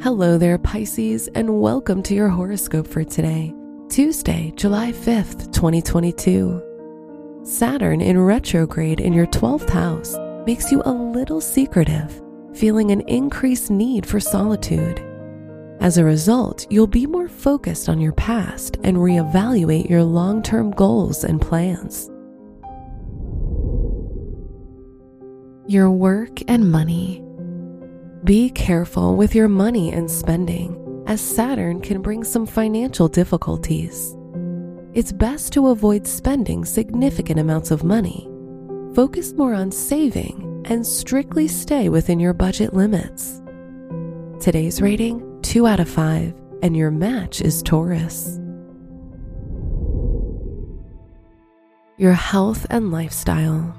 Hello there, Pisces, and welcome to your horoscope for today, Tuesday, July 5th, 2022. Saturn in retrograde in your 12th house makes you a little secretive, feeling an increased need for solitude. As a result, you'll be more focused on your past and reevaluate your long term goals and plans. Your work and money. Be careful with your money and spending, as Saturn can bring some financial difficulties. It's best to avoid spending significant amounts of money. Focus more on saving and strictly stay within your budget limits. Today's rating 2 out of 5, and your match is Taurus. Your health and lifestyle.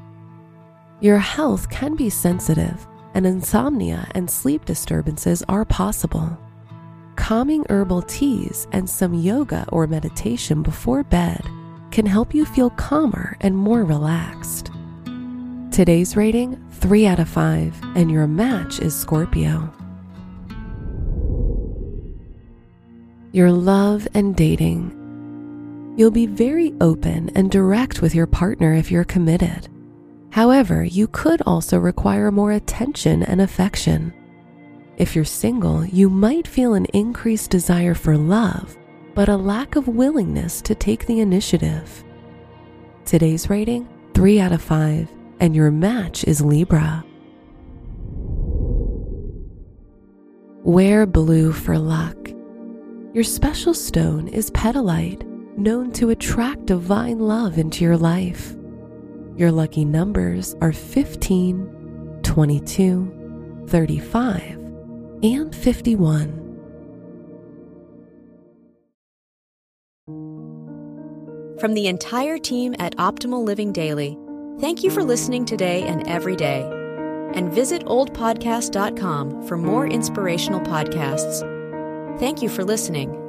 Your health can be sensitive and insomnia and sleep disturbances are possible. Calming herbal teas and some yoga or meditation before bed can help you feel calmer and more relaxed. Today's rating 3 out of 5, and your match is Scorpio. Your love and dating. You'll be very open and direct with your partner if you're committed. However, you could also require more attention and affection. If you're single, you might feel an increased desire for love, but a lack of willingness to take the initiative. Today's rating 3 out of 5, and your match is Libra. Wear blue for luck. Your special stone is petalite, known to attract divine love into your life. Your lucky numbers are 15, 22, 35, and 51. From the entire team at Optimal Living Daily, thank you for listening today and every day. And visit oldpodcast.com for more inspirational podcasts. Thank you for listening.